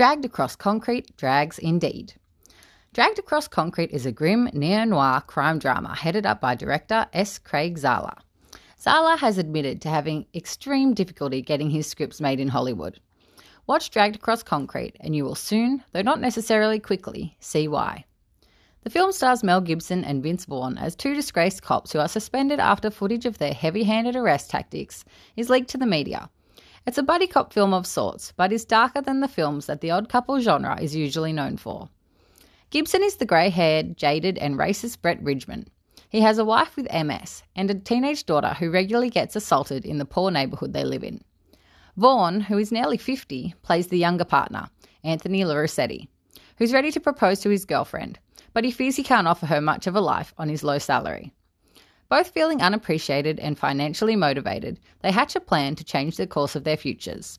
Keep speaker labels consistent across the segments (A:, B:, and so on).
A: Dragged Across Concrete drags indeed. Dragged Across Concrete is a grim neo noir crime drama headed up by director S. Craig Zahler. Zahler has admitted to having extreme difficulty getting his scripts made in Hollywood. Watch Dragged Across Concrete, and you will soon, though not necessarily quickly, see why. The film stars Mel Gibson and Vince Vaughn as two disgraced cops who are suspended after footage of their heavy handed arrest tactics is leaked to the media. It's a buddy cop film of sorts, but is darker than the films that the odd couple genre is usually known for. Gibson is the grey haired, jaded, and racist Brett Ridgeman. He has a wife with MS and a teenage daughter who regularly gets assaulted in the poor neighbourhood they live in. Vaughn, who is nearly 50, plays the younger partner, Anthony Lurasetti, who's ready to propose to his girlfriend, but he fears he can't offer her much of a life on his low salary. Both feeling unappreciated and financially motivated, they hatch a plan to change the course of their futures.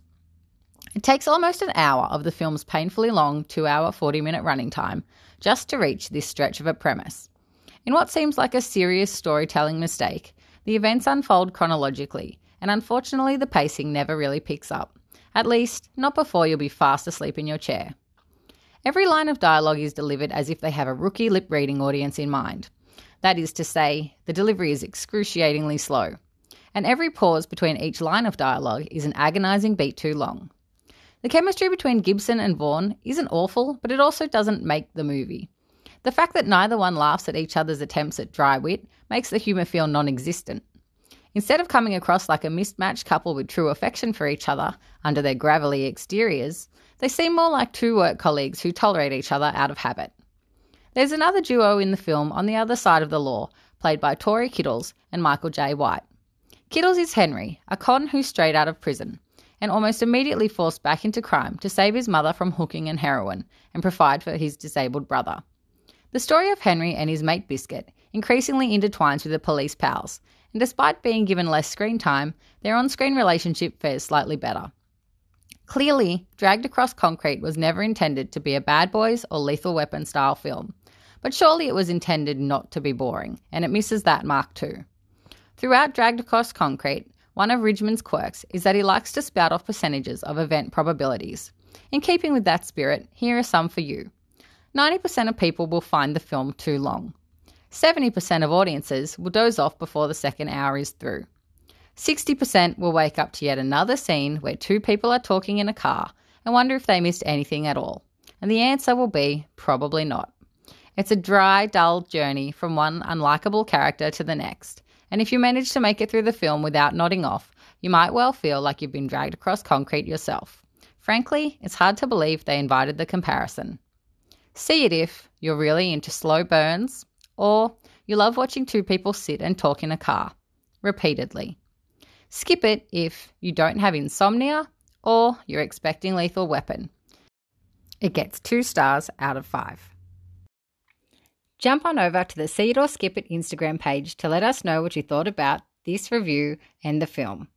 A: It takes almost an hour of the film's painfully long 2 hour 40 minute running time just to reach this stretch of a premise. In what seems like a serious storytelling mistake, the events unfold chronologically, and unfortunately, the pacing never really picks up. At least, not before you'll be fast asleep in your chair. Every line of dialogue is delivered as if they have a rookie lip reading audience in mind. That is to say, the delivery is excruciatingly slow, and every pause between each line of dialogue is an agonising beat too long. The chemistry between Gibson and Vaughn isn't awful, but it also doesn't make the movie. The fact that neither one laughs at each other's attempts at dry wit makes the humour feel non existent. Instead of coming across like a mismatched couple with true affection for each other under their gravelly exteriors, they seem more like two work colleagues who tolerate each other out of habit. There's another duo in the film on the other side of the law, played by Tory Kittles and Michael Jai White. Kittles is Henry, a con who's straight out of prison, and almost immediately forced back into crime to save his mother from hooking and heroin and provide for his disabled brother. The story of Henry and his mate Biscuit increasingly intertwines with the police pals, and despite being given less screen time, their on screen relationship fares slightly better. Clearly, Dragged Across Concrete was never intended to be a Bad Boys or Lethal Weapon style film. But surely it was intended not to be boring, and it misses that mark too. Throughout Dragged Across Concrete, one of Ridgeman's quirks is that he likes to spout off percentages of event probabilities. In keeping with that spirit, here are some for you. 90% of people will find the film too long. 70% of audiences will doze off before the second hour is through. 60% will wake up to yet another scene where two people are talking in a car and wonder if they missed anything at all. And the answer will be probably not. It's a dry, dull journey from one unlikable character to the next. And if you manage to make it through the film without nodding off, you might well feel like you've been dragged across concrete yourself. Frankly, it's hard to believe they invited the comparison. See it if you're really into slow burns, or you love watching two people sit and talk in a car, repeatedly. Skip it if you don't have insomnia or you're expecting lethal weapon. It gets two stars out of five jump on over to the See It or Skip It Instagram page to let us know what you thought about this review and the film.